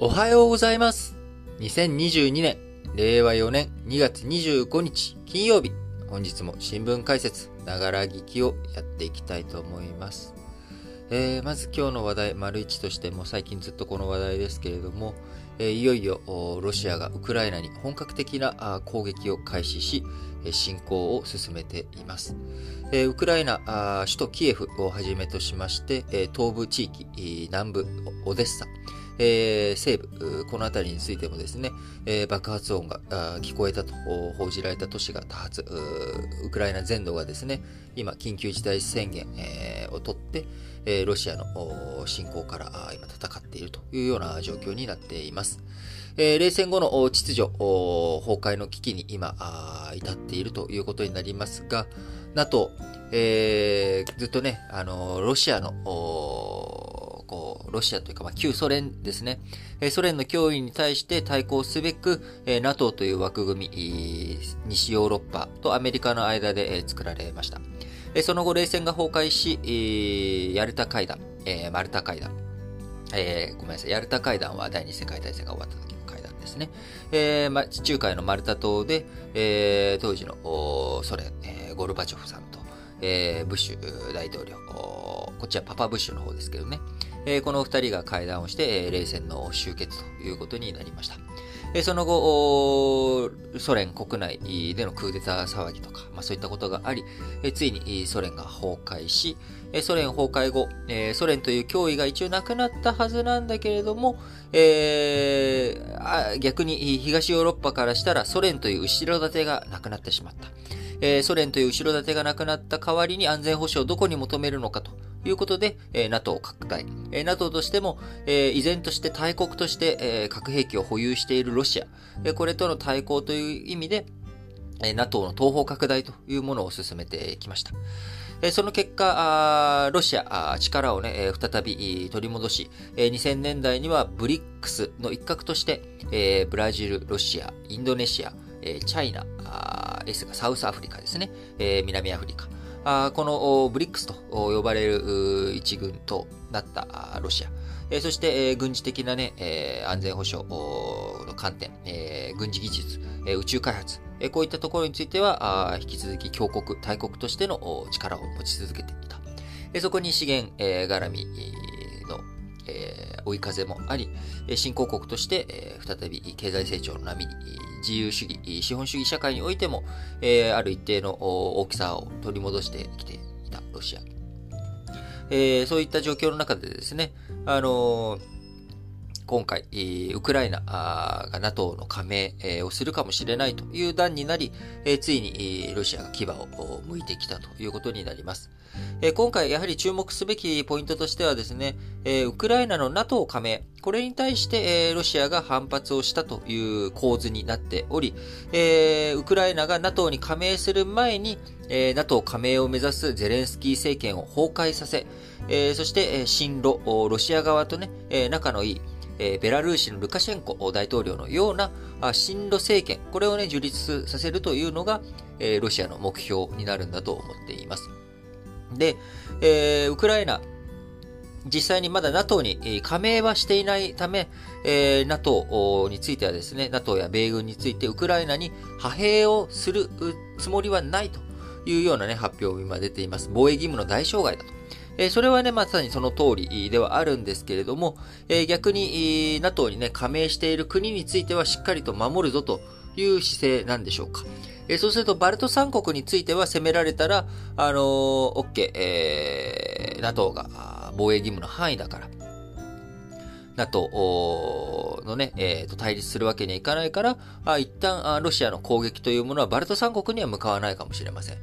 おはようございます。2022年、令和4年2月25日金曜日、本日も新聞解説、ながら聞きをやっていきたいと思います。えー、まず今日の話題、丸一としても最近ずっとこの話題ですけれども、えーいよいよロシアがウクライナに本格的な攻撃を開始し、えー侵攻を進めています。えーウクライナ首都キエフをはじめとしまして、東部地域、南部オデッサ、えー西部、この辺りについてもですね、えー爆発音が聞こえたと報じられた都市が多発、ウクライナ全土がですね、今、緊急事態宣言、えーを取って、えロシアの侵攻から今戦っているというような状況になっています。え冷戦後の秩序崩壊の危機に今至っているということになりますが、NATO、えずっとね、あのロシアのこうロシアというか、まあ、旧ソ連ですね、えソ連の脅威に対して対抗すべく、え NATO という枠組み、西ヨーロッパとアメリカの間で、え作られました。えその後、冷戦が崩壊し、えヤルタ会談、えマルタ会談、えーごめんなさい、ヤルタ会談は第二次世界大戦が終わった時の会談ですね。えーま、地中海のマルタ島で、えー当時のソ連、えーゴルバチョフさんと、えーブッシュ大統領、こっちはパパブッシュの方ですけどね、えこの2人が会談をして、え冷戦の終結ということになりました。えその後、ソ連国内でのクーデター騒ぎとか、まあ、そういったことがあり、えついにソ連が崩壊し、ソ連崩壊後、ソ連という脅威が一応なくなったはずなんだけれども、えー逆に東ヨーロッパからしたらソ連という後ろ盾がなくなってしまった。ソ連という後ろ盾がなくなった代わりに安全保障をどこに求めるのかということで、NATO を拡大。NATO としても、依然として大国として、核兵器を保有しているロシア、これとの対抗という意味で、NATO の東方拡大というものを進めてきました。その結果、ロシア、力をね、再び取り戻し、2000年代にはブリックスの一角として、ブラジル、ロシア、インドネシア、チャイナ、あーですがサウスアフリカですね、南アフリカ、このブリックスと呼ばれる一軍となったロシア、そして、軍事的な、ね安全保障の観点、軍事技術、宇宙開発、えこういったところについては、引き続き強国、大国としての力を持ち続けていた。えそこに資源、えー絡みの、え追い風もあり、新興国として、え再び経済成長の波に、自由主義、資本主義社会においても、えある一定の大きさを取り戻してきていたロシア。えそういった状況の中でですね、あのー今回、ウクライナが NATO の加盟をするかもしれないという段になり、ついにロシアが牙をお向いてきたということになります。今回やはり注目すべきポイントとしてはですね、ウクライナの NATO 加盟、これに対して、ロシアが反発をしたという構図になっており、ウクライナが NATO に加盟する前に、NATO 加盟を目指すゼレンスキー政権を崩壊させ、そして、えー親ロ、シア側とね、仲のいい、えベラルーシのルカシェンコ大統領のようなあ親ロ政権、これをね、樹立させるというのが、えロシアの目標になるんだと思っています。で、えーウクライナ、実際にまだ NATO に加盟はしていないため、えー NATO についてはですね、NATO や米軍についてウクライナに派兵をするつもりはないというようなね、発表も今出ています。防衛義務の大障害だと。えそれはね、まさにその通りではあるんですけれども、え逆に NATO にね、加盟している国についてはしっかりと守るぞという姿勢なんでしょうか。えそうすると、バルト三国については攻められたら、あのー、OK、えー NATO が防衛義務の範囲だから、NATO のね、えーと対立するわけにはいかないから、あ一旦あロシアの攻撃というものはバルト三国には向かわないかもしれません。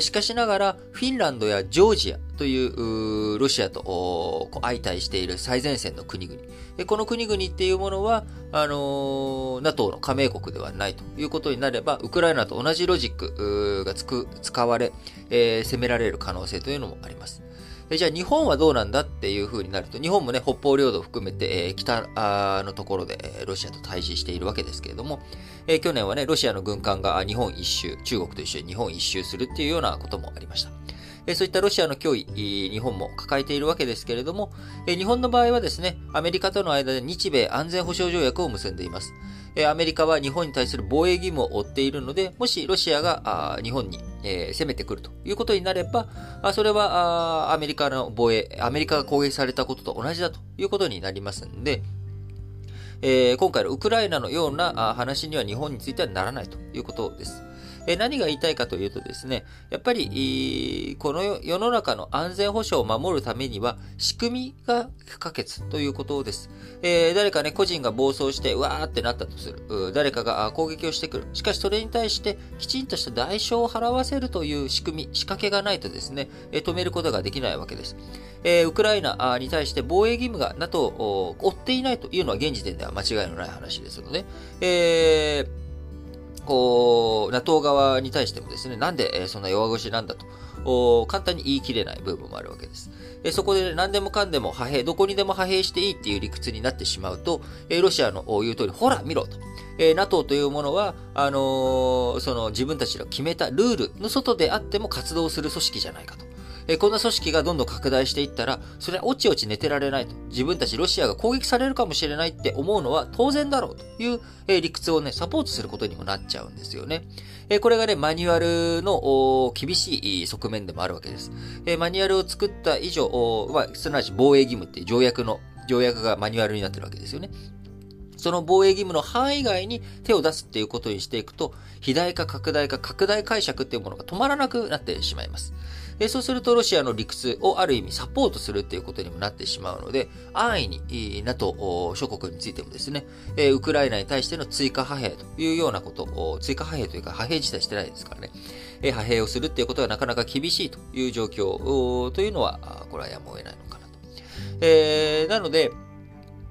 しかしながら、フィンランドやジョージアというロシアと相対している最前線の国々。この国々っていうものは、あの NATO の加盟国ではないということになれば、ウクライナと同じロジックが使われ、えー攻められる可能性というのもあります。じゃあ日本はどうなんだっていう風になると、日本もね、北方領土を含めて、えー北あのところで、えーロシアと対峙しているわけですけれども、えー去年はね、ロシアの軍艦が日本一周、中国と一緒に日本一周するっていうようなこともありました。そういったロシアの脅威、日本も抱えているわけですけれども、日本の場合はですね、アメリカとの間で日米安全保障条約を結んでいます。アメリカは日本に対する防衛義務を負っているので、もしロシアが日本に、攻めてくるということになれば、それはアメリカの防衛、アメリカが攻撃されたことと同じだということになりますんで、え、今回のウクライナのような話には日本についてはならないということです。え何が言いたいかというとですね、やっぱり、この世の中の安全保障を守るためには、仕組みが不可欠ということです。え、誰かね、個人が暴走して、わーってなったとする。誰かが攻撃をしてくる。しかし、それに対して、きちんとした代償を払わせるという仕組み、仕掛けがないとですね、止めることができないわけです。え、ウクライナに対して防衛義務が NATO を負っていないというのは現時点では間違いのない話ですので、えーこう、NATO 側に対してもですね、なんで、えそんな弱腰なんだと、簡単に言い切れない部分もあるわけです。えそこで何でもかんでも派兵、どこにでも派兵していいっていう理屈になってしまうと、えロシアの言う通り、ほら見ろと。え NATO というものは、あの、その自分たちの決めたルールの外であっても活動する組織じゃないかと。えこんな組織がどんどん拡大していったら、それはおちおち寝てられないと。自分たちロシアが攻撃されるかもしれないって思うのは当然だろうという、え理屈をね、サポートすることにもなっちゃうんですよね。えこれがね、マニュアルの厳しい側面でもあるわけです。えマニュアルを作った以上、まあ、すなわち防衛義務っていう条約の、条約がマニュアルになってるわけですよね。その防衛義務の範囲外に手を出すっていうことにしていくと、肥大化、拡大化、拡大解釈っていうものが止まらなくなってしまいます。えそうするとロシアの理屈をある意味サポートするっていうことにもなってしまうので、安易に NATO 諸国についてもですね、えウクライナに対しての追加派兵というようなことを、追加派兵というか派兵自体してないですからね、え派兵をするっていうことがなかなか厳しいという状況というのは、これはやむを得ないのかなと。えー、なので、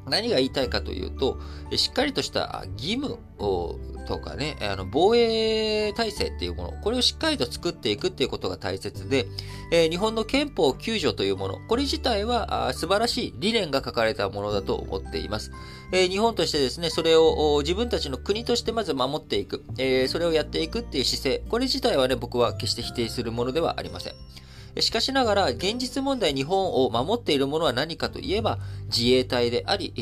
何が言いたいかというと、しっかりとした義務をとかね、あの防衛体制っていうもの、これをしっかりと作っていくっていうことが大切で、えー、日本の憲法9条というもの、これ自体は素晴らしい理念が書かれたものだと思っています。えー、日本としてですね、それを自分たちの国としてまず守っていく、えー、それをやっていくっていう姿勢、これ自体はね、僕は決して否定するものではありません。しかしながら、現実問題日本を守っているものは何かといえば、自衛隊であり、え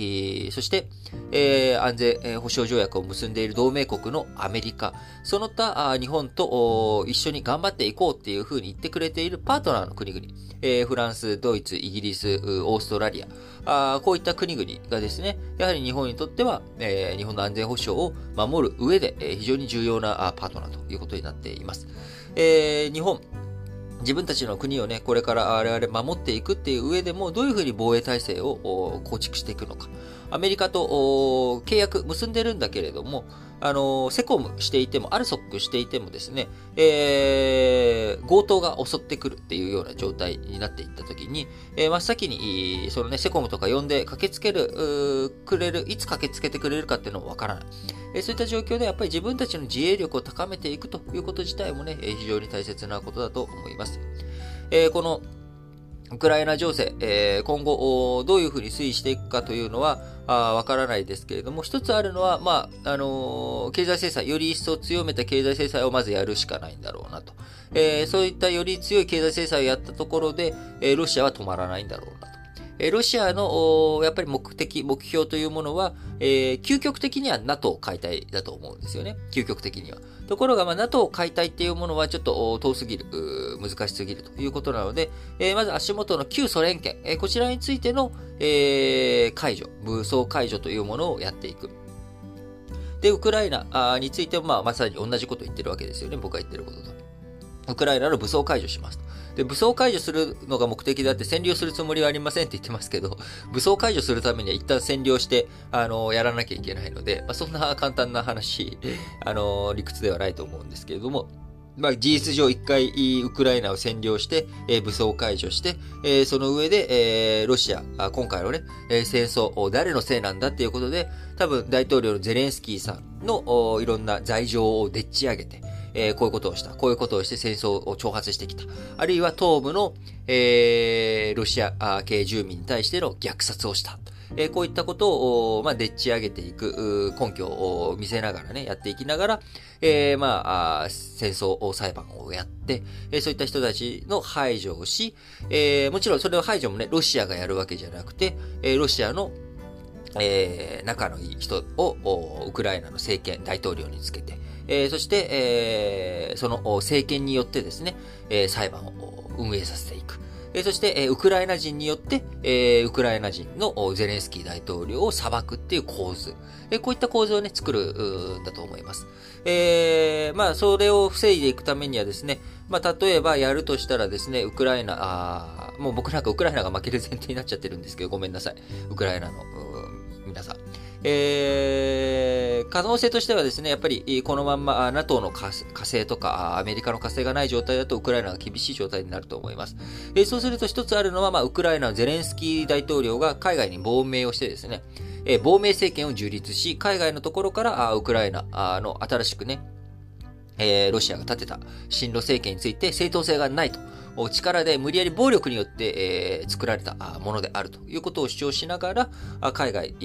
ー、そして、えー、安全保障条約を結んでいる同盟国のアメリカ、その他日本と一緒に頑張っていこうっていうふうに言ってくれているパートナーの国々、えー、フランス、ドイツ、イギリス、オーストラリア、あこういった国々がですね、やはり日本にとっては、えー、日本の安全保障を守る上で、えー、非常に重要なパートナーということになっています。えー、日本、自分たちの国をね、これから我々守っていくっていう上でも、どういうふうに防衛体制を構築していくのか。アメリカと契約結んでるんだけれども、あの、セコムしていても、アルソックしていてもですね、えー、強盗が襲ってくるっていうような状態になっていったときに、えー、真っ先に、そのね、セコムとか呼んで駆けつける、くれる、いつ駆けつけてくれるかっていうのもわからない。え、そういった状況でやっぱり自分たちの自衛力を高めていくということ自体もね、え、非常に大切なことだと思います。えー、この、ウクライナ情勢、えー、今後、どういうふうに推移していくかというのは、わからないですけれども、一つあるのは、まあ、あのー、経済制裁、より一層強めた経済制裁をまずやるしかないんだろうなと。えー、そういったより強い経済制裁をやったところで、えー、ロシアは止まらないんだろうなと。えロシアの、やっぱり目的、目標というものは、えー、究極的には NATO 解体だと思うんですよね。究極的には。ところが、まあ、NATO 解体っていうものはちょっと遠すぎる、難しすぎるということなので、えー、まず足元の旧ソ連圏、えー、こちらについての、え、解除、武装解除というものをやっていく。で、ウクライナについても、まあ、まさに同じことを言ってるわけですよね。僕が言ってることと。ウクライナの武装解除します。で、武装解除するのが目的であって占領するつもりはありませんって言ってますけど、武装解除するためには一旦占領して、あの、やらなきゃいけないので、まあ、そんな簡単な話、あの、理屈ではないと思うんですけれども、まあ、事実上一回ウクライナを占領して、えー、武装解除して、えー、その上で、えー、ロシア、今回のね、えー、戦争、誰のせいなんだっていうことで、多分大統領のゼレンスキーさんのいろんな罪状をでっち上げて、えー、こういうことをした。こういうことをして戦争を挑発してきた。あるいは東部の、えー、ロシア系住民に対しての虐殺をした。えこういったことを、まあ、でっち上げていく根拠を見せながらね、やっていきながら、えー、まあ、戦争裁判をやって、えそういった人たちの排除をし、えー、もちろんそれを排除もね、ロシアがやるわけじゃなくて、えロシアのえー、仲のいい人をウクライナの政権、大統領につけて、えー、そして、えー、その政権によってですね、えー、裁判を運営させていく。えー、そして、えー、ウクライナ人によって、えー、ウクライナ人のゼレンスキー大統領を裁くっていう構図。えー、こういった構図をね、作るんだと思います。えー、まあ、それを防いでいくためにはですね、まあ、例えばやるとしたらですね、ウクライナ、あもう僕なんかウクライナが負ける前提になっちゃってるんですけど、ごめんなさい。ウクライナの皆さん。えー、可能性としてはですね、やっぱりこのまんま NATO の火星とかアメリカの火星がない状態だとウクライナが厳しい状態になると思います。えー、そうすると一つあるのは、まあ、ウクライナのゼレンスキー大統領が海外に亡命をしてですね、えー、亡命政権を樹立し、海外のところからあウクライナの新しくね、えー、ロシアが立てた進路政権について正当性がないと。力で無理やり暴力によって、えー、作られたものであるということを主張しながら、海外、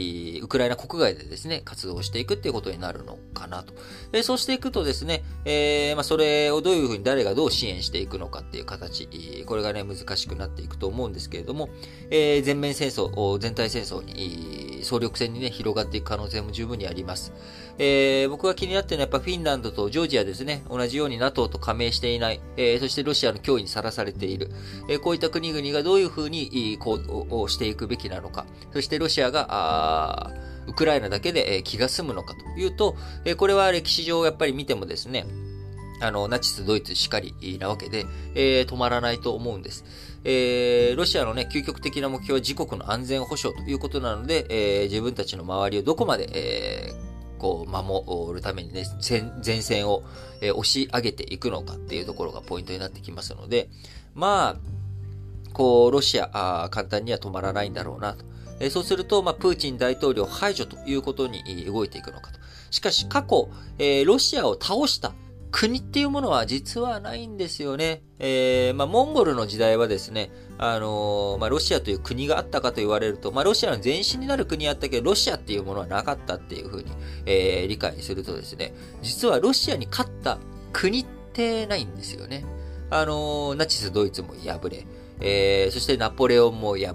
ウクライナ国外でですね、活動していくっていうことになるのかなと。でそうしていくとですね、えー、まあ、それをどういうふうに誰がどう支援していくのかっていう形、これがね、難しくなっていくと思うんですけれども、えー、全面戦争、全体戦争に、総力戦にね、広がっていく可能性も十分にあります。えー、僕が気になっているのはやっぱフィンランドとジョージアですね、同じように NATO と加盟していない、えー、そしてロシアの脅威にさらされている、えー、こういった国々がどういうふうに行動をしていくべきなのか、そしてロシアが、ウクライナだけで気が済むのかと。いうと、これは歴史上やっぱり見てもですね、あの、ナチス、ドイツしかりなわけで、えー、止まらないと思うんです。えー、ロシアのね、究極的な目標は自国の安全保障ということなので、えー、自分たちの周りをどこまで、えー、こう、守るためにね、前線を、え押し上げていくのかっていうところがポイントになってきますので、まあ、こう、ロシア、簡単には止まらないんだろうなと。えそうすると、まあ、プーチン大統領排除ということに動いていくのかと。しかし、過去、え、ロシアを倒した国っていうものは実はないんですよね。えー、まあ、モンゴルの時代はですね、あのー、まあ、ロシアという国があったかと言われると、まあ、ロシアの前身になる国あったけど、ロシアっていうものはなかったっていうふうに、えー、理解するとですね、実はロシアに勝った国ってないんですよね。あのー、ナチスドイツも敗れ、えー、そしてナポレオンも敗れ、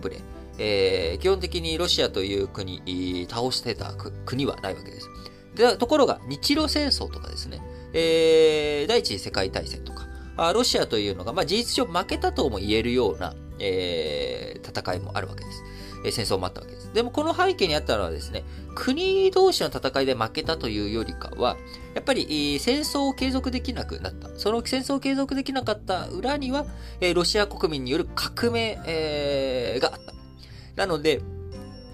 えー、基本的にロシアという国、倒してた国はないわけです。で、ところが、日露戦争とかですね、えー、第一次世界大戦とか、あロシアというのが、まあ、事実上負けたとも言えるような、えー、戦いもあるわけです。えー、戦争もあったわけです。でもこの背景にあったのはですね、国同士の戦いで負けたというよりかは、やっぱり、戦争を継続できなくなった。その戦争を継続できなかった裏には、え、ロシア国民による革命、え、があった。なので、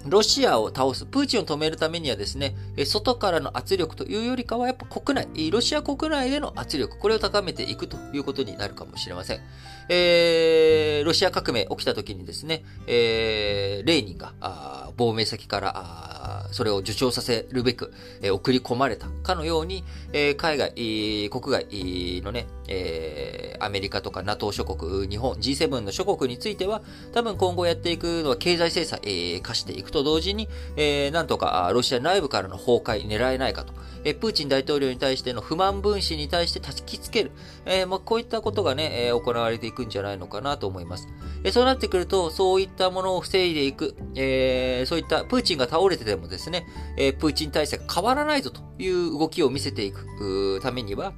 ロシアを倒す、プーチンを止めるためにはですね、外からの圧力というよりかは、やっぱ国内、ロシア国内での圧力、これを高めていくということになるかもしれません。えー、ロシア革命起きた時にですね、えー、レーニンが、亡命先から、それを受賞させるべく、えー、送り込まれたかのように、えー、海外、国外のね、えー、アメリカとか NATO 諸国、日本、G7 の諸国については、多分今後やっていくのは経済制裁、えー、化していくと同時に、えー、なんとかロシア内部からの崩壊狙えないかと。えプーチン大統領に対しての不満分子に対して焚きつける。えまあ、こういったことがね、行われていくんじゃないのかなと思います。えそうなってくると、そういったものを防いでいく、えそういったプーチンが倒れててもですね、えプーチン体制が変わらないぞという動きを見せていくためには、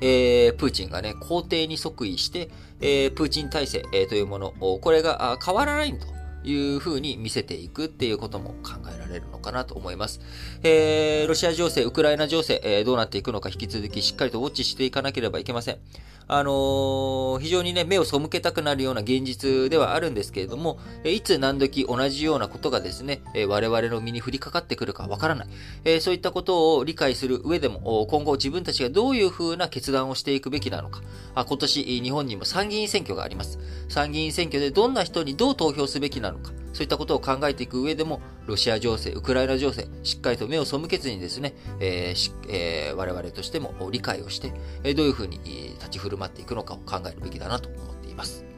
えー、プーチンがね、皇帝に即位して、えー、プーチン体制、えー、というもの、これが変わらないというふうに見せていくっていうことも考えられるのかなと思います。えー、ロシア情勢、ウクライナ情勢、えー、どうなっていくのか引き続きしっかりとウォッチしていかなければいけません。あのー、非常にね、目を背けたくなるような現実ではあるんですけれども、いつ何時同じようなことがですね、我々の身に降りかかってくるかわからない。そういったことを理解する上でも、今後自分たちがどういうふうな決断をしていくべきなのか。あ今年、日本にも参議院選挙があります。参議院選挙でどんな人にどう投票すべきなのか。そういったことを考えていく上でも、ロシア情勢、ウクライナ情勢、しっかりと目を背けずにですね、えーえー、我々としても理解をして、どういうふうに立ち振る舞っていくのかを考えるべきだなと思っています。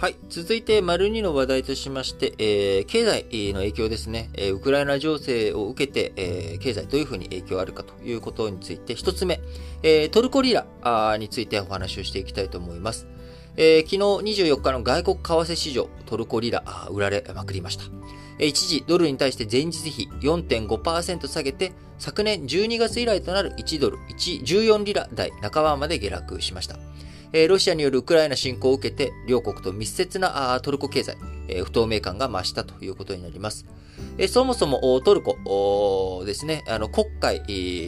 はい。続いて、丸2の話題としまして、えー、経済の影響ですね。えー、ウクライナ情勢を受けて、えー、経済どういうふうに影響あるかということについて、一つ目、えー、トルコリラについてお話をしていきたいと思います。えー、昨日24日の外国為替市場、トルコリラ、売られまくりました。一時、ドルに対して前日比4.5%下げて、昨年12月以来となる1ドル、1、14リラ台半ばまで下落しました。ロシアによるウクライナ侵攻を受けて、両国と密接なトルコ経済、不透明感が増したということになります。そもそもトルコですね、あの国会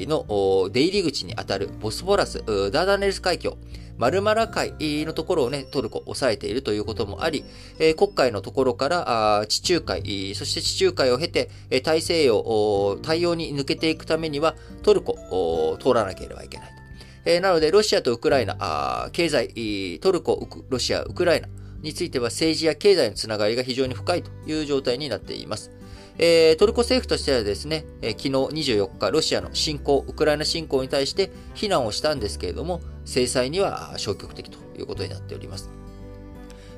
の出入り口にあたるボスポラス、ダーダネルス海峡、マルマラ海のところをね、トルコ抑えているということもあり、え黒海のところから地中海、そして地中海を経て、大西洋、太陽に抜けていくためにはトルコを通らなければいけない。えー、なので、ロシアとウクライナ、あ経済、トルコ、ロシア、ウクライナについては政治や経済のつながりが非常に深いという状態になっています。えー、トルコ政府としてはですね、えー、昨日24日、ロシアの侵攻、ウクライナ侵攻に対して非難をしたんですけれども、制裁には消極的ということになっております。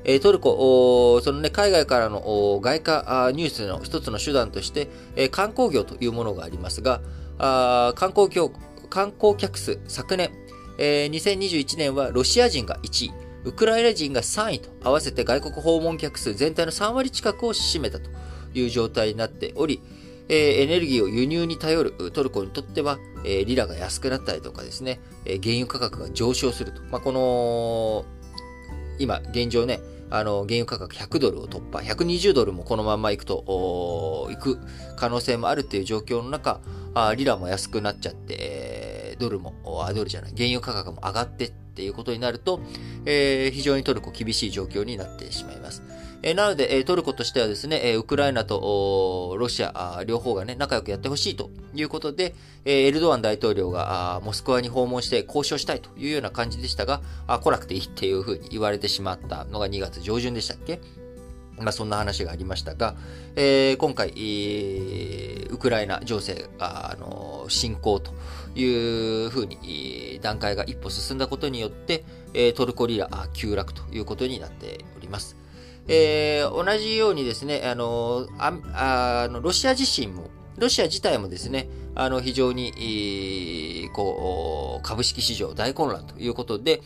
え、トルコ、そのね、海外からの外貨ニュースの一つの手段として、え、観光業というものがありますが、あ観光業観光客数、昨年、えー、2021年はロシア人が1位、ウクライナ人が3位と合わせて外国訪問客数全体の3割近くを占めたという状態になっており、えー、エネルギーを輸入に頼るトルコにとっては、えー、リラが安くなったりとかですね、えー、原油価格が上昇すると。まあ、この、今、現状ね、あの、原油価格100ドルを突破、120ドルもこのまま行くと、行く可能性もあるっていう状況の中、あリラも安くなっちゃって、ドルも、あ、ドルじゃない、原油価格も上がってっていうことになると、えー、非常にトルコ厳しい状況になってしまいます。え、なので、え、トルコとしてはですね、え、ウクライナとロシア両方がね、仲良くやってほしいということで、え、エルドアン大統領がモスクワに訪問して交渉したいというような感じでしたが、あ来なくていいっていうふうに言われてしまったのが2月上旬でしたっけ？まあ、そんな話がありましたが、えー、今回、えー、ウクライナ情勢、あの侵攻というふうに段階が一歩進んだことによって、え、トルコリラ急落ということになっております。えー、同じようにですね、あのあのロシア自身も、ロシア自体もですね、あの、非常に、こう、株式市場大混乱ということで、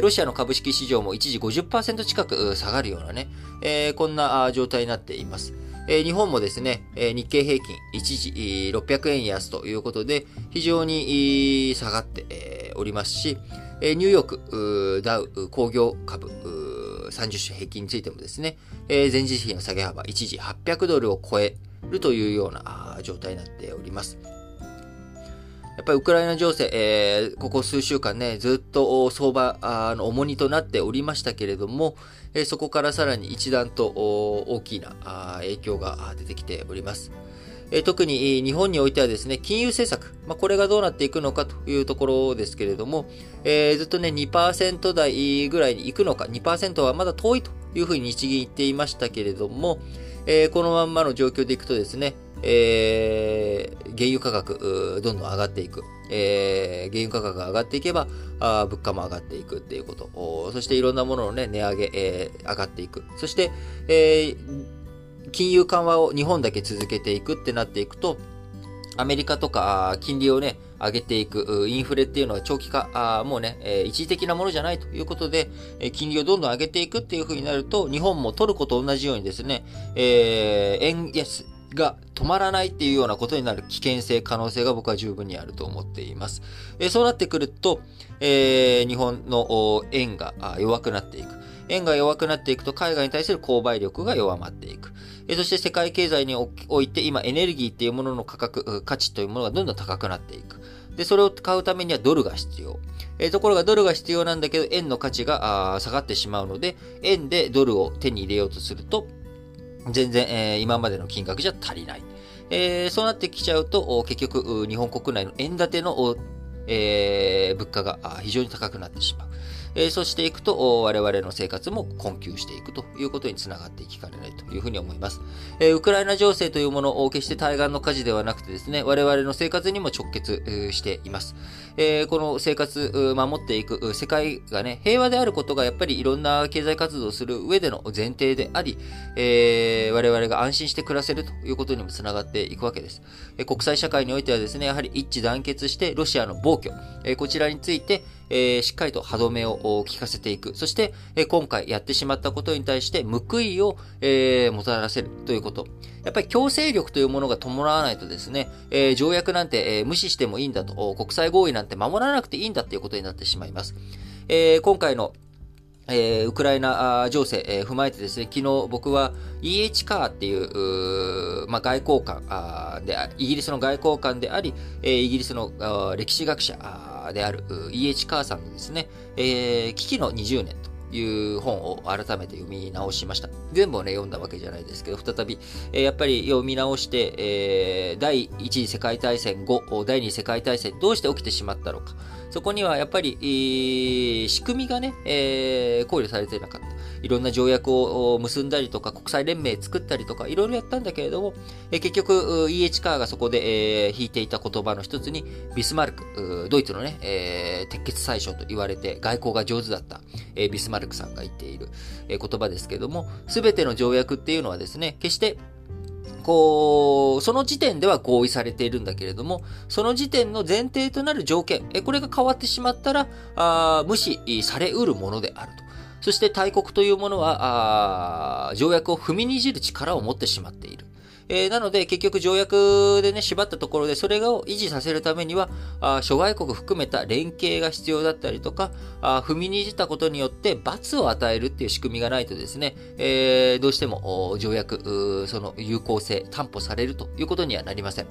ロシアの株式市場も一時50%近く下がるようなね、こんな状態になっています。日本もですね、日経平均一時600円安ということで、非常に下がっておりますし、ニューヨーク、ダウ、工業株、30種平均についてもですねえ、前日比の下げ幅一時800ドルを超えるというような状態になっております。やっぱりウクライナ情勢、えー、ここ数週間ね、ずっと相場の重荷となっておりましたけれども、えー、そこからさらに一段と大きな影響が出てきております。特に日本においてはですね、金融政策、まあ、これがどうなっていくのかというところですけれども、えー、ずっとね、2%台ぐらいに行くのか、2%はまだ遠いというふうに日銀言っていましたけれども、えー、このまんまの状況でいくとですね、えー、原油価格、どんどん上がっていく。えー、原油価格が上がっていけば、あ物価も上がっていくっていうこと。そしていろんなもののね、値上げ、えー、上がっていく。そして、えー、金融緩和を日本だけ続けていくってなっていくと、アメリカとか金利をね、上げていく、インフレっていうのは長期化、もうね、一時的なものじゃないということで、金利をどんどん上げていくっていう風になると、日本もトルコと同じようにですね、えー、円安、が止まらないっていうようなことになる危険性、可能性が僕は十分にあると思っています。えそうなってくると、えー、日本の円が弱くなっていく。円が弱くなっていくと海外に対する購買力が弱まっていく。えそして世界経済において今エネルギーっていうものの価格、価値というものがどんどん高くなっていく。で、それを買うためにはドルが必要。えところがドルが必要なんだけど、円の価値が下がってしまうので、円でドルを手に入れようとすると、全然、えー、今までの金額じゃ足りない。えー、そうなってきちゃうと、結局、日本国内の円建ての、えー、物価が非常に高くなってしまう。えー、そうしていくと、我々の生活も困窮していくということにつながっていきかねないというふうに思います。えー、ウクライナ情勢というものを決して対岸の火事ではなくてですね、我々の生活にも直結しています。えー、この生活、守っていく世界がね、平和であることがやっぱりいろんな経済活動をする上での前提であり、えー、我々が安心して暮らせるということにもつながっていくわけです。えー、国際社会においてはですね、やはり一致団結してロシアの暴挙、えー、こちらについて、えー、しっかりと歯止めを効かせていく。そして、えー、今回やってしまったことに対して報いを、えー、もたらせるということ。やっぱり強制力というものが伴わないとですね、えー、条約なんて、えー、無視してもいいんだと、国際合意なんて守らなくていいんだということになってしまいます。えー、今回のえー、ウクライナ情勢、えー、踏まえてですね、昨日僕は EH カーっていう、うまあ、外交官あで、イギリスの外交官であり、えー、イギリスの歴史学者である EH カーさんのですね、えー、危機の20年という本を改めて読み直しました。全部をね、読んだわけじゃないですけど、再び、えー、やっぱり読み直して、えー、第一次世界大戦後、第二次世界大戦どうして起きてしまったのか。そこにはやっぱり、えー、仕組みがね、えー、考慮されてなかった。いろんな条約を結んだりとか、国際連盟作ったりとか、いろいろやったんだけれども、えー、結局、EH カーがそこで、えー、引いていた言葉の一つに、ビスマルク、ドイツのね、えー、鉄血最初と言われて、外交が上手だった、えー、ビスマルクさんが言っている、えー、言葉ですけれども、すべての条約っていうのはですね、決してこう、その時点では合意されているんだけれども、その時点の前提となる条件、えこれが変わってしまったら、あ無視されうるものであると。そして大国というものは、あ条約を踏みにじる力を持ってしまっている。えー、なので、結局条約でね、縛ったところで、それを維持させるためには、あ諸外国含めた連携が必要だったりとか、あ踏みにじったことによって罰を与えるっていう仕組みがないとですね、えー、どうしても条約、その有効性、担保されるということにはなりません。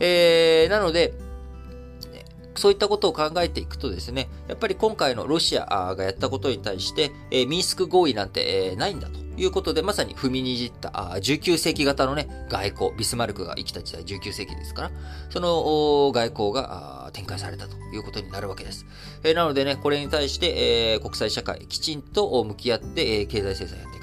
えー、なので、そういったことを考えていくとですね、やっぱり今回のロシアがやったことに対して、えー、ミンスク合意なんて、えー、ないんだということで、まさに踏みにじったあ19世紀型のね、外交、ビスマルクが生きた時代19世紀ですから、その外交が展開されたということになるわけです。えー、なのでね、これに対して、えー、国際社会きちんと向き合って、えー、経済制裁をやって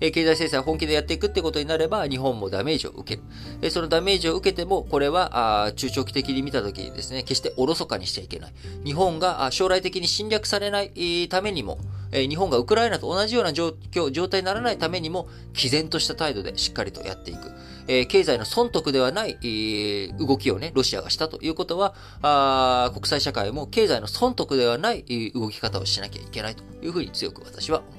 経済制裁を本気でやっていくってことになれば、日本もダメージを受ける。そのダメージを受けても、これは中長期的に見たときにですね、決しておろそかにしちゃいけない。日本が将来的に侵略されないためにも、日本がウクライナと同じような状況、状態にならないためにも、毅然とした態度でしっかりとやっていく。経済の損得ではない、動きをね、ロシアがしたということは、国際社会も経済の損得ではない、動き方をしなきゃいけないというふうに強く私は思います。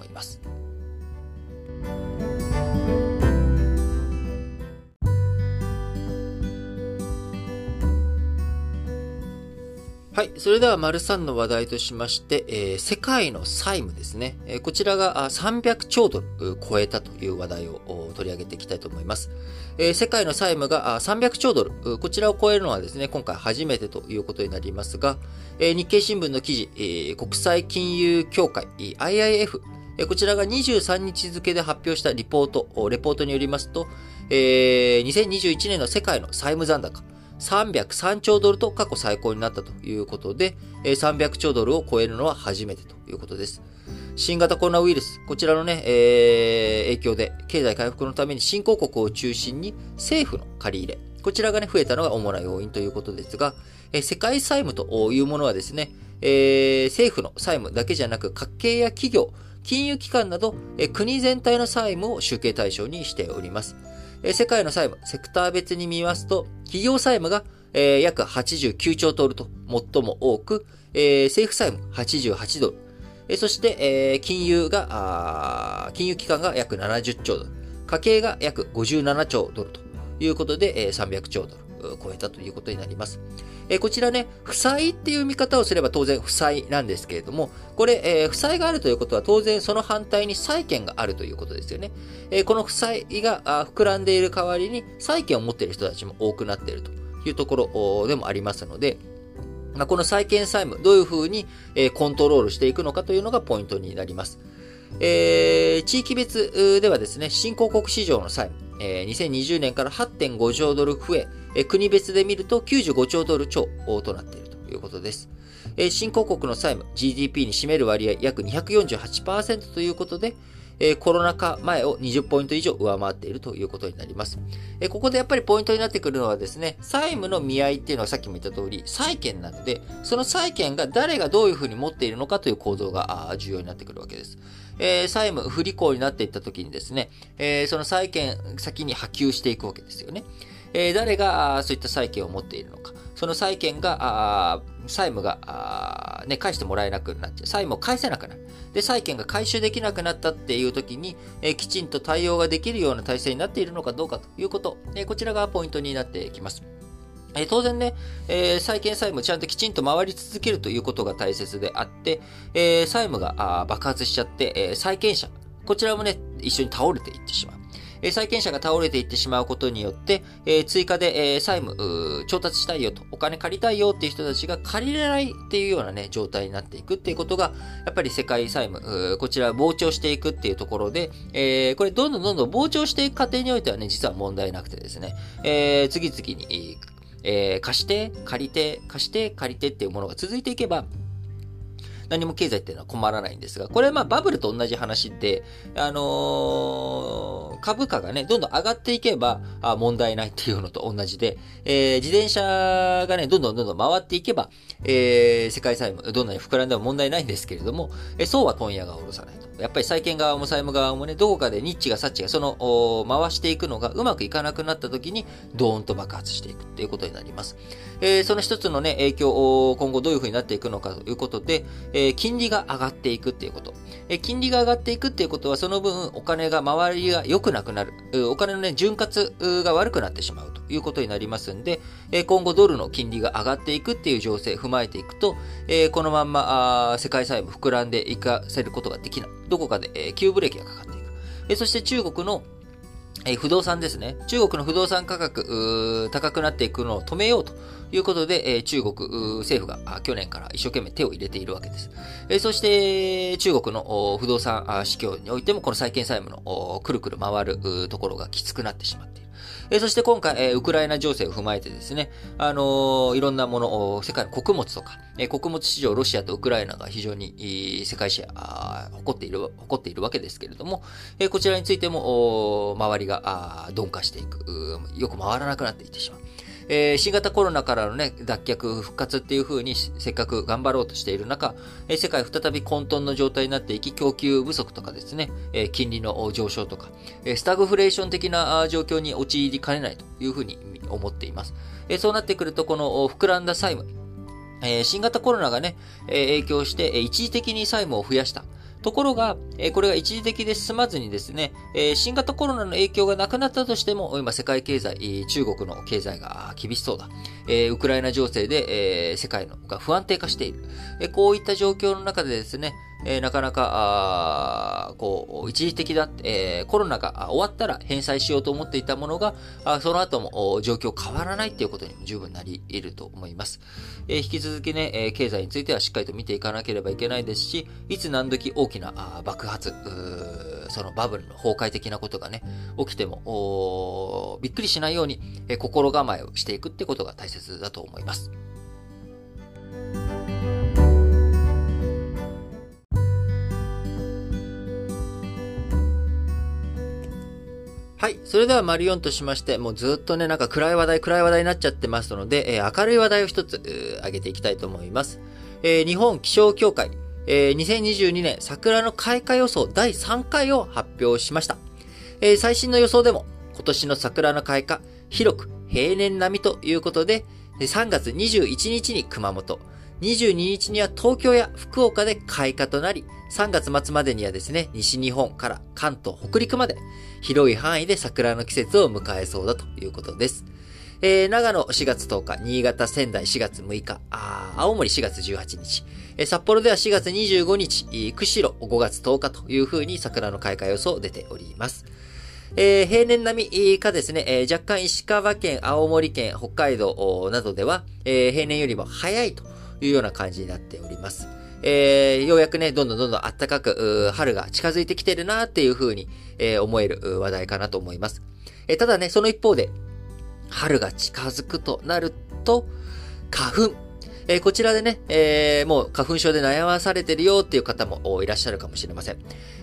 はい。それでは、丸3の話題としまして、えー、世界の債務ですね。えー、こちらが300兆ドル超えたという話題を取り上げていきたいと思います。えー、世界の債務が300兆ドル、こちらを超えるのはですね、今回初めてということになりますが、え日経新聞の記事、え国際金融協会 IIF、こちらが23日付で発表したリポート、レポートによりますと、え2021年の世界の債務残高、303兆ドルと過去最高になったということで、300兆ドルを超えるのは初めてということです。新型コロナウイルス、こちらのね、えー、影響で経済回復のために新興国を中心に政府の借り入れ、こちらがね、増えたのが主な要因ということですが、え世界債務というものはですね、えー、政府の債務だけじゃなく、家計や企業、金融機関など、国全体の債務を集計対象にしております。世界の債務、セクター別に見ますと、企業債務が、約89兆ドルと最も多く、政府債務88ドル、そして、金融が、金融機関が約70兆ドル、家計が約57兆ドルということで、300兆ドル。超えたということになります。えー、こちらね、負債っていう見方をすれば当然負債なんですけれども、これ、えー、負債があるということは当然その反対に債権があるということですよね。えー、この負債が膨らんでいる代わりに債権を持っている人たちも多くなっているというところでもありますので、まあ、この債権債務、どういうふうにコントロールしていくのかというのがポイントになります。えー、地域別ではですね、新興国市場の債務、えー、2020年から8.5兆ドル増え、国別で見ると95兆ドル超となっているということです。新興国の債務、GDP に占める割合約248%ということで、コロナ禍前を20ポイント以上上回っているということになります。ここでやっぱりポイントになってくるのはですね、債務の見合いっていうのはさっきも言った通り、債権なので、その債権が誰がどういうふうに持っているのかという構造が重要になってくるわけです。債務不履行になっていった時にですね、その債権先に波及していくわけですよね。えー、誰がそういった債権を持っているのか。その債権が、債務が、ね、返してもらえなくなっちゃう。債務を返せなくなる。で、債権が回収できなくなったっていう時に、えー、きちんと対応ができるような体制になっているのかどうかということ。えー、こちらがポイントになってきます。え当然ね、えー、債権債務ちゃんときちんと回り続けるということが大切であって、えー、債務が爆発しちゃって、えー、債権者、こちらもね、一緒に倒れていってしまう。え債権者が倒れていってしまうことによって、え追加で、え債務、調達したいよと、お金借りたいよっていう人たちが借りれないっていうようなね、状態になっていくっていうことが、やっぱり世界債務、こちら膨張していくっていうところで、え、これどんどんどんどん膨張していく過程においてはね、実は問題なくてですね、え、次々に、え、貸して、借りて、貸して、借りてっていうものが続いていけば、何も経済っていうのは困らないんですが、これはまあバブルと同じ話で、あのー、株価がね、どんどん上がっていけばあ問題ないっていうのと同じで、えー、自転車がね、どんどんどんどん回っていけば、えー、世界債務、どんなに膨らんでも問題ないんですけれども、えそうは問屋が下ろさないと。やっぱり債権側も債務側もね、どこかでニッチがサッチがその、回していくのがうまくいかなくなった時に、ドーンと爆発していくっていうことになります。えー、その一つのね、影響を今後どういうふうになっていくのかということで、えー、金利が上がっていくっていうこと。えー、金利が上がっていくっていうことは、その分お金が回りが良くなくなる。お金のね、潤滑が悪くなってしまうということになりますんで、え、今後ドルの金利が上がっていくっていう情勢を踏まえていくと、え、このまんま、世界債務膨らんでいかせることができない。どこかで、え、急ブレーキがかかっていく。えそして中国のえ不動産ですね。中国の不動産価格、高くなっていくのを止めようということで、え中国政府が去年から一生懸命手を入れているわけです。えそして、中国の不動産市況においても、この債権債務のくるくる回るところがきつくなってしまっている。えそして今回、えウクライナ情勢を踏まえてですね、あのいろんなもの、世界の穀物とか、え穀物市場、ロシアとウクライナが非常に世界史、誇っている、誇っているわけですけれども、えこちらについても、周りが鈍化していく、よく回らなくなっていってしまう。えー、新型コロナからのね、脱却、復活っていう風にせっかく頑張ろうとしている中、えー、世界再び混沌の状態になっていき、供給不足とかですね、えー、金利の上昇とか、えスタグフレーション的な状況に陥りかねないという風に思っています。えそうなってくると、この膨らんだ債務、え新型コロナがね、え影響して、一時的に債務を増やした。ところが、えこれが一時的で済まずにですね、え新型コロナの影響がなくなったとしても、今世界経済、中国の経済が厳しそうだ。えウクライナ情勢で、え世界のが不安定化している。えこういった状況の中でですね、え、なかなか、あこう、一時的だ、えー、コロナが終わったら返済しようと思っていたものが、あその後も状況変わらないっていうことにも十分なり得ると思います。え、引き続きね、え経済についてはしっかりと見ていかなければいけないですし、いつ何時大きな爆発、そのバブルの崩壊的なことがね、起きても、びっくりしないように、え心構えをしていくってことが大切だと思います。はい。それでは、丸4としまして、もうずっとね、なんか暗い話題、暗い話題になっちゃってますので、えー、明るい話題を一つ、挙げていきたいと思います。えー、日本気象協会、えー、2022年桜の開花予想第3回を発表しました。えー、最新の予想でも、今年の桜の開花、広く平年並みということで、3月21日に熊本、22日には東京や福岡で開花となり、3月末までにはですね、西日本から関東、北陸まで広い範囲で桜の季節を迎えそうだということです。えー、長野4月10日、新潟仙台4月6日、あ青森4月18日、えー、札幌では4月25日、釧路5月10日という風に桜の開花予想出ております。えー、平年並みかですね、えー、若干石川県、青森県、北海道などでは、えー、平年よりも早いというような感じになっております。えー、ようやくね、どんどんどんどん暖かく、春が近づいてきてるなっていう風に、えー、思える話題かなと思います。えー、ただね、その一方で、春が近づくとなると、花粉。えー、こちらでね、えー、もう花粉症で悩まされてるよっていう方もいらっしゃるかもしれません。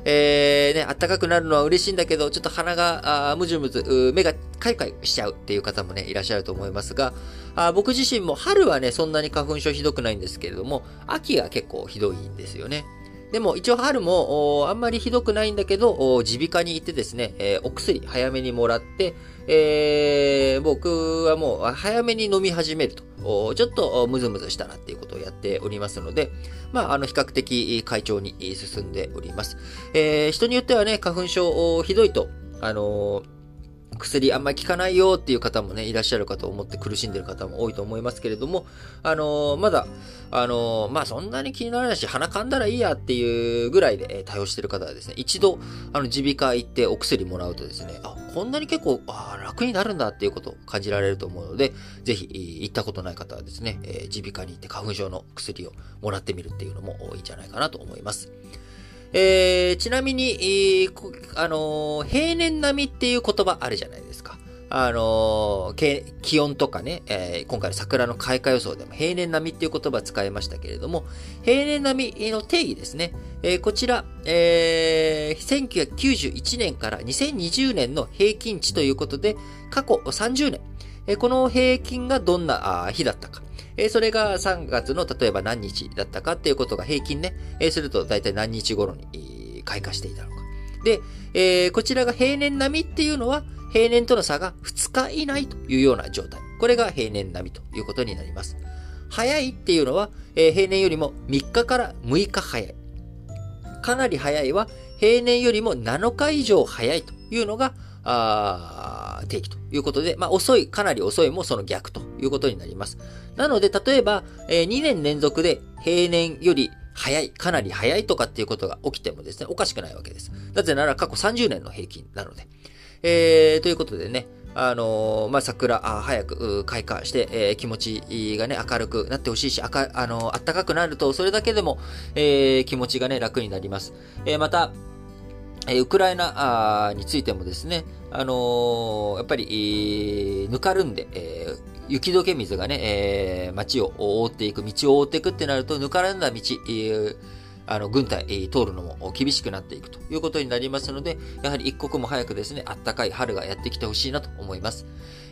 えー、ね、暖かくなるのは嬉しいんだけど、ちょっと鼻が、あむずむず、目がかいかいしちゃうっていう方もね、いらっしゃると思いますが、あ僕自身も春はね、そんなに花粉症ひどくないんですけれども、秋が結構ひどいんですよね。でも一応春もあんまりひどくないんだけど、耳鼻科に行ってですね、えー、お薬早めにもらって、えー、僕はもう早めに飲み始めると、ちょっとムズムズしたなっていうことをやっておりますので、まあ、あの、比較的快調に進んでおります。えー、人によってはね、花粉症ひどいと、あのー薬あんまり効かないよっていう方もね、いらっしゃるかと思って苦しんでる方も多いと思いますけれども、あのー、まだ、あのー、まあ、そんなに気にならないし、鼻かんだらいいやっていうぐらいでえ対応してる方はですね、一度、あの、耳鼻科行ってお薬もらうとですね、あ、こんなに結構、あ楽になるんだっていうことを感じられると思うので、ぜひ、行ったことない方はですね、え耳鼻科に行って花粉症の薬をもらってみるっていうのもいいんじゃないかなと思います。えー、ちなみに、えー、あのー、平年並みっていう言葉あるじゃないですか。あのー、気温とかね、えー、今回の桜の開花予想でも平年並みっていう言葉使いましたけれども、平年並みの定義ですね。えー、こちら、えー、1991年から2020年の平均値ということで、過去30年、この平均がどんな日だったか。えそれが3月の例えば何日だったかっていうことが平均ね、えすると大体何日頃に開花していたのか。で、え、こちらが平年並みっていうのは、平年との差が2日以内というような状態。これが平年並みということになります。早いっていうのは、え、平年よりも3日から6日早い。かなり早いは、平年よりも7日以上早いというのが、あ定期ということで、まあ、遅い、かなり遅いもその逆ということになります。なので、例えば、えー、2年連続で平年より早い、かなり早いとかっていうことが起きてもですね、おかしくないわけです。なぜなら過去30年の平均なので。えー、ということでね、あのー、まあ、桜、あ早く開花して、えー、気持ちがね、明るくなってほしいし、あか、あのー、暖かくなると、それだけでも、えー、気持ちがね、楽になります。えー、また、ウクライナについてもですね、あのー、やっぱり、ぬかるんで、えー、雪解け水がね、えー、街を覆っていく、道を覆っていくってなると、ぬかるんだ道、えー、あの、軍隊、通るのも厳しくなっていくということになりますので、やはり一刻も早くですね、あったかい春がやってきてほしいなと思います。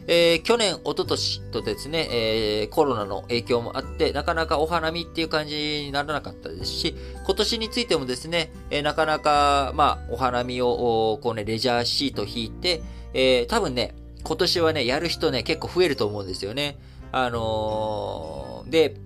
えー、去年、一昨年とですね、えー、コロナの影響もあって、なかなかお花見っていう感じにならなかったですし、今年についてもですね、えー、なかなか、まあ、お花見を、こうね、レジャーシート引いて、えー、多分ね、今年はね、やる人ね、結構増えると思うんですよね。あのー、で、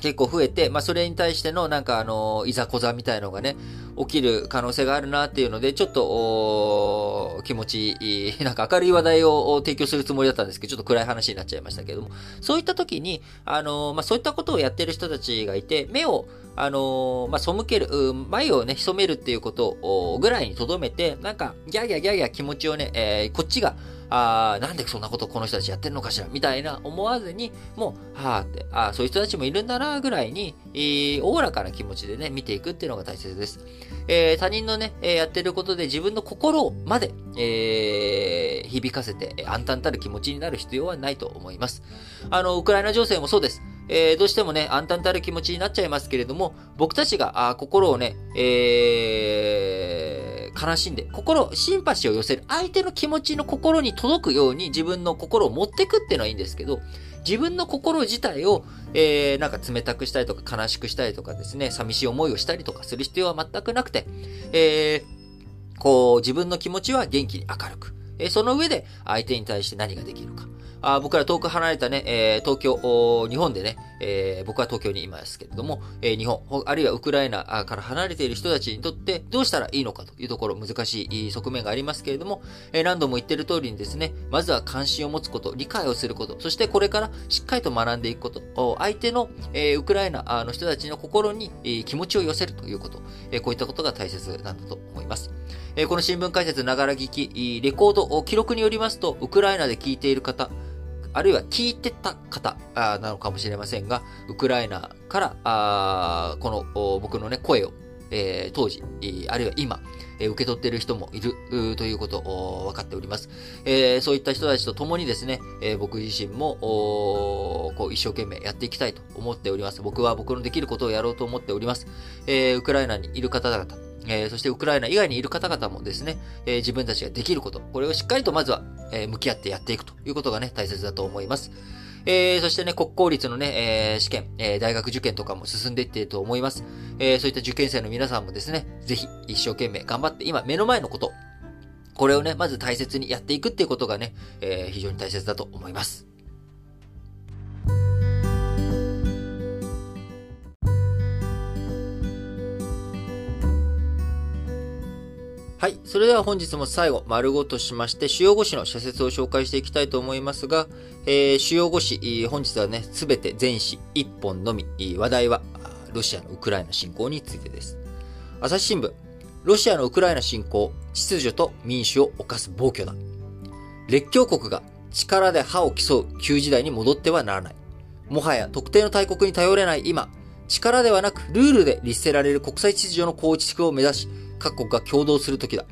結構増えて、まあ、それに対しての、なんかあの、いざこざみたいのがね、起きる可能性があるなっていうので、ちょっと、気持ちいい、なんか明るい話題を提供するつもりだったんですけど、ちょっと暗い話になっちゃいましたけども、そういった時に、あの、まあ、そういったことをやってる人たちがいて、目を、あのまあ、背ける、前をね、潜めるっていうこと、ぐらいに留めて、なんか、ギャーギャーギャーギャー気持ちをね、えー、こっちが、あなんでそんなことこの人たちやってるのかしら？みたいな思わずに、もう、はあって、あそういう人たちもいるんだな、ぐらいに、えー、おおらかな気持ちでね、見ていくっていうのが大切です。えー、他人のね、えー、やってることで自分の心まで、えー、響かせて、暗淡たる気持ちになる必要はないと思います。あの、ウクライナ情勢もそうです。えー、どうしてもね、暗淡たる気持ちになっちゃいますけれども、僕たちが、あ心をね、えー、悲しんで、心、シンパシーを寄せる、相手の気持ちの心に届くように自分の心を持ってくっていうのはいいんですけど、自分の心自体を、えー、なんか冷たくしたりとか悲しくしたりとかですね、寂しい思いをしたりとかする必要は全くなくて、えー、こう、自分の気持ちは元気に明るく、えー、その上で相手に対して何ができるか。あ僕ら遠く離れたね、え、東京、日本でね、え、僕は東京にいますけれども、え、日本、あるいはウクライナから離れている人たちにとってどうしたらいいのかというところ難しい側面がありますけれども、え、何度も言ってる通りにですね、まずは関心を持つこと、理解をすること、そしてこれからしっかりと学んでいくこと、相手の、え、ウクライナの人たちの心に、気持ちを寄せるということ、え、こういったことが大切なんだと思います。え、この新聞解説ながら聞き、レコード、記録によりますと、ウクライナで聞いている方、あるいは聞いてた方なのかもしれませんが、ウクライナからあこの僕のね、声を、えー、当時、あるいは今、え受け取っている人もいるということを分かっております。えー、そういった人たちと共にですね、えー、僕自身もこを一生懸命やっていきたいと思っております。僕は僕のできることをやろうと思っております。え、ウクライナにいる方々、えー、そしてウクライナ以外にいる方々もですね、えー、自分たちができること、これをしっかりとまずは、えー、向き合ってやっていくということがね、大切だと思います。えー、そしてね、国公立のね、えー、試験、えー、大学受験とかも進んでいっていると思います。えー、そういった受験生の皆さんもですね、ぜひ一生懸命頑張って、今目の前のこと、これをね、まず大切にやっていくっていうことがね、えー、非常に大切だと思います。はい。それでは本日も最後、丸ごとしまして、主要語詞の社説を紹介していきたいと思いますが、えー、主要語詞、本日はね、すべて全詞一本のみ、話題は、ロシアのウクライナ侵攻についてです。朝日新聞、ロシアのウクライナ侵攻、秩序と民主を犯す暴挙だ。列強国が力で歯を競う旧時代に戻ってはならない。もはや特定の大国に頼れない今、力ではなくルールで律せられる国際秩序の構築を目指し、各国が共同するときだ。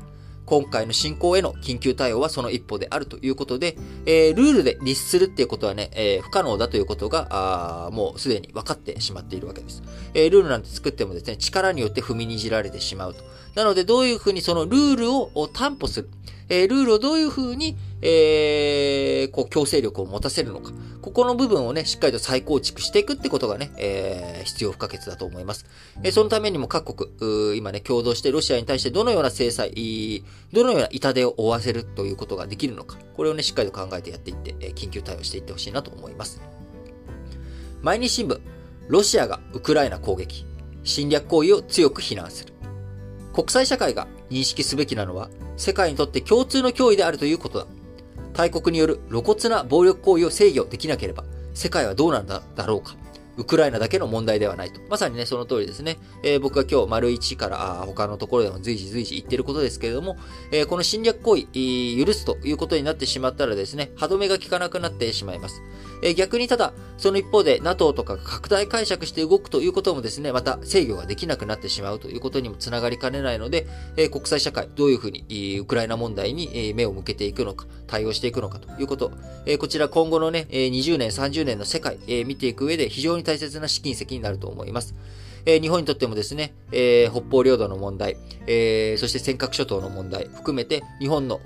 今回の侵攻への緊急対応はその一歩であるということで、えー、ルールで律するっていうことはね、えー、不可能だということが、もうすでに分かってしまっているわけです。えー、ルールなんて作ってもですね、力によって踏みにじられてしまうと。なので、どういうふうにそのルールを担保する。えー、ルールをどういうふうに、えー、こう、強制力を持たせるのか。ここの部分をね、しっかりと再構築していくってことがね、えー、必要不可欠だと思います。えー、そのためにも各国、今ね、共同してロシアに対してどのような制裁、どのような痛手を負わせるということができるのか。これをね、しっかりと考えてやっていって、えー、緊急対応していってほしいなと思います。毎日新聞、ロシアがウクライナ攻撃、侵略行為を強く非難する。国際社会が認識すべきなのは、世界にとって共通の脅威であるということだ。大国による露骨な暴力行為を制御できなければ、世界はどうなんだろうか。ウクライナだけの問題ではないと。まさにね、その通りですね。えー、僕が今日、丸1から他のところでも随時随時言ってることですけれども、えー、この侵略行為、許すということになってしまったらですね、歯止めが効かなくなってしまいます。え、逆にただ、その一方で NATO とかが拡大解釈して動くということもですね、また制御ができなくなってしまうということにもつながりかねないので、え、国際社会、どういうふうにウクライナ問題に目を向けていくのか、対応していくのかということ、え、こちら今後のね、20年、30年の世界、え、見ていく上で非常に大切な試金石になると思います。え日本にとってもですね、え、北方領土の問題、え、そして尖閣諸島の問題含めて、日本の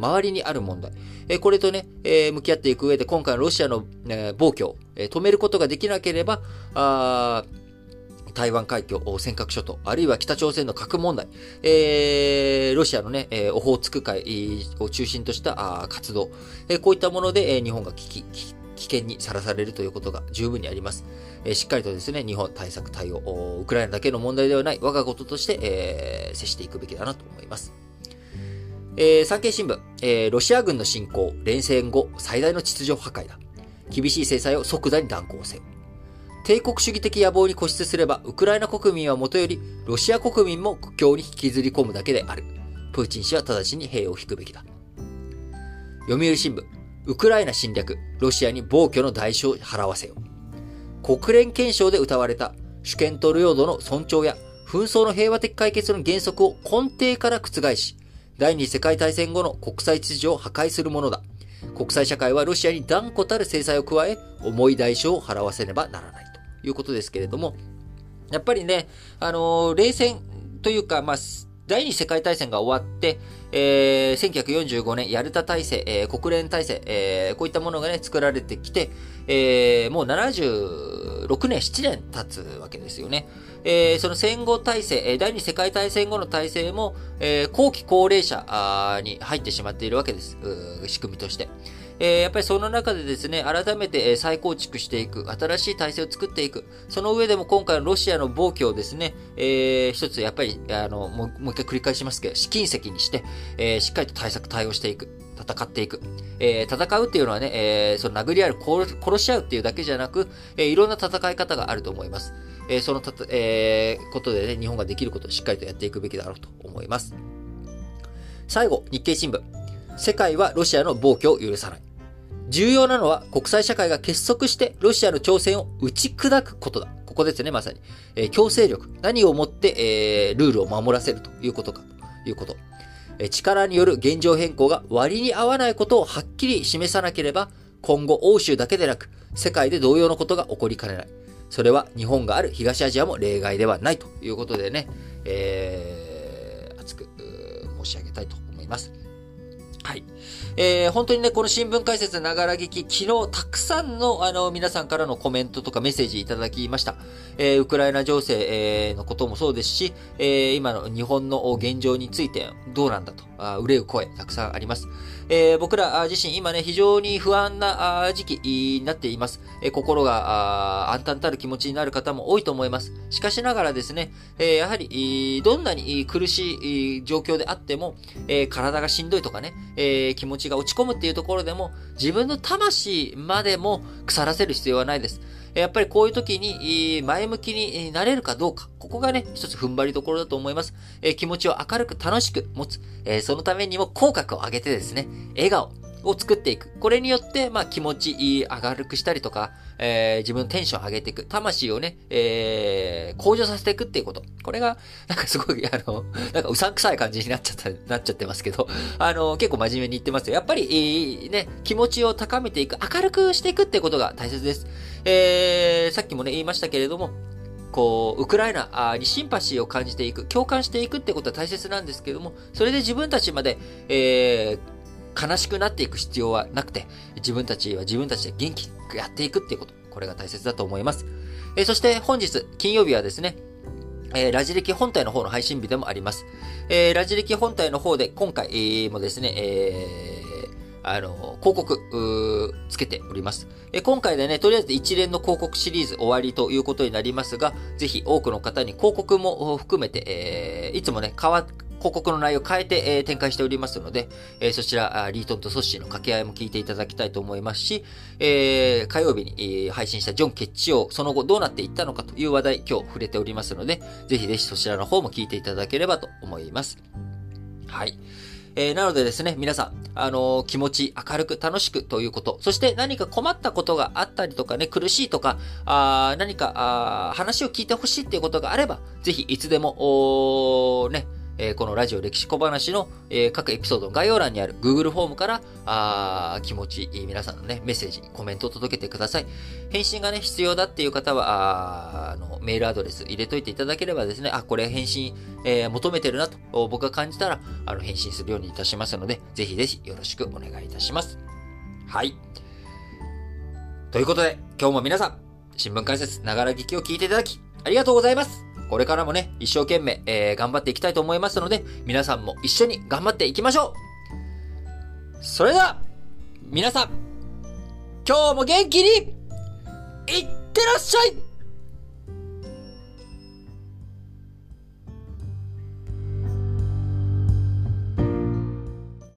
周りにある問題、え、これとね、え向き合っていく上で、今回のロシアの、え暴挙を、え止めることができなければ、あ台湾海峡、尖閣諸島、あるいは北朝鮮の核問題、えー、ロシアのね、えー、オホーツク海を中心とした活動、えー、こういったもので、えー、日本が危機、危機危険にさらされるということが十分にあります。え、しっかりとですね、日本対策対応、ウクライナだけの問題ではない我がこととして、えー、接していくべきだなと思います。えー、産経新聞、えー、ロシア軍の侵攻、連戦後最大の秩序破壊だ。厳しい制裁を即座に断行せよ。帝国主義的野望に固執すれば、ウクライナ国民はもとより、ロシア国民も苦境に引きずり込むだけである。プーチン氏は直ちに兵を引くべきだ。読売新聞、ウクライナ侵略、ロシアに暴挙の代償を払わせよ。国連憲章で謳われた主権と領土の尊重や紛争の平和的解決の原則を根底から覆し、第二次世界大戦後の国際秩序を破壊するものだ。国際社会はロシアに断固たる制裁を加え、重い代償を払わせねばならないということですけれども、やっぱりね、あのー、冷戦というか、まあ、第二次世界大戦が終わって、えー、1945年、ヤルタ体制、えー、国連体制、えー、こういったものがね、作られてきて、えー、もう76年、7年経つわけですよね。えー、その戦後体制、第二次世界大戦後の体制も、えー、後期高齢者に入ってしまっているわけです。仕組みとして。やっぱりその中でですね、改めて再構築していく、新しい体制を作っていく。その上でも今回のロシアの暴挙をですね、えー、一つやっぱり、あの、もうもう一回繰り返しますけど、試金石にして、えー、しっかりと対策対応していく。戦っていく。えー、戦うっていうのはね、えー、その殴り合う、殺し合うっていうだけじゃなく、えー、いろんな戦い方があると思います。えー、そのたた、えー、ことでね、日本ができることをしっかりとやっていくべきだろうと思います。最後、日経新聞。世界はロシアの暴挙を許さない。重要なのは国際社会が結束してロシアの挑戦を打ち砕くことだ。ここですね、まさに。えー、強制力。何をもって、えー、ルールを守らせるということかということ。えー、力による現状変更が割に合わないことをはっきり示さなければ、今後欧州だけでなく、世界で同様のことが起こりかねない。それは日本がある東アジアも例外ではないということでね、えー、熱く申し上げたいと思います。はい。えー、本当にね、この新聞解説ながら聞き、昨日たくさんの、あの、皆さんからのコメントとかメッセージいただきました。えー、ウクライナ情勢、えー、のこともそうですし、えー、今の日本の現状についてどうなんだと、あ憂う声たくさんあります。えー、僕ら自身今ね、非常に不安な時期になっています。え、心が暗淡たる気持ちになる方も多いと思います。しかしながらですね、え、やはり、どんなに苦しい状況であっても、え、体がしんどいとかね、え、気持ちが落ち込むっていうところでも、自分の魂までも腐らせる必要はないです。やっぱりこういう時に前向きになれるかどうか、ここがね、一つ踏ん張りどころだと思います。え気持ちを明るく楽しく持つ。えそのためにも口角を上げてですね、笑顔、を作っていく。これによって、まあ、気持ちいい明るくしたりとか、えー、自分のテンション上げていく。魂をね、えー、向上させていくっていうこと。これが、なんかすごい、あの、なんかうさんくさい感じになっちゃった、なっちゃってますけど、あの、結構真面目に言ってますよ。やっぱり、えー、ね、気持ちを高めていく、明るくしていくっていうことが大切です。えー、さっきもね、言いましたけれども、こう、ウクライナにシンパシーを感じていく、共感していくってことは大切なんですけども、それで自分たちまで、えー、悲しくなっていく必要はなくて、自分たちは自分たちで元気にやっていくっていうこと、これが大切だと思います。えー、そして本日、金曜日はですね、えー、ラジ歴本体の方の配信日でもあります。えー、ラジ歴本体の方で今回、え、もですね、え、あの、広告、つけております。え今回でね、とりあえず一連の広告シリーズ終わりということになりますが、ぜひ多くの方に広告も含めて、え、いつもね、変わ、広告の内容を変えて、え、展開しておりますので、え、そちら、リートンとソッシーの掛け合いも聞いていただきたいと思いますし、え、火曜日に、え、配信したジョン・ケッチオ、その後どうなっていったのかという話題、今日触れておりますので、ぜひぜひそちらの方も聞いていただければと思います。はい。えー、なのでですね、皆さん、あのー、気持ち明るく楽しくということ、そして何か困ったことがあったりとかね、苦しいとか、あ何かあ話を聞いてほしいっていうことがあれば、ぜひいつでも、おね、えー、このラジオ歴史小話の、えー、各エピソードの概要欄にある Google フォームから、あ気持ちいい、皆さんのね、メッセージ、コメントを届けてください。返信がね、必要だっていう方は、あの、メールアドレス入れといていただければですね、あ、これ返信、えー、求めてるなと、僕が感じたら、あの、返信するようにいたしますので、ぜひぜひよろしくお願いいたします。はい。ということで、今日も皆さん、新聞解説、ながら聞きを聞いていただき、ありがとうございます。これからもね、一生懸命、えー、頑張っていきたいと思いますので、皆さんも一緒に頑張っていきましょう。それでは、皆さん、今日も元気に、いってらっしゃい！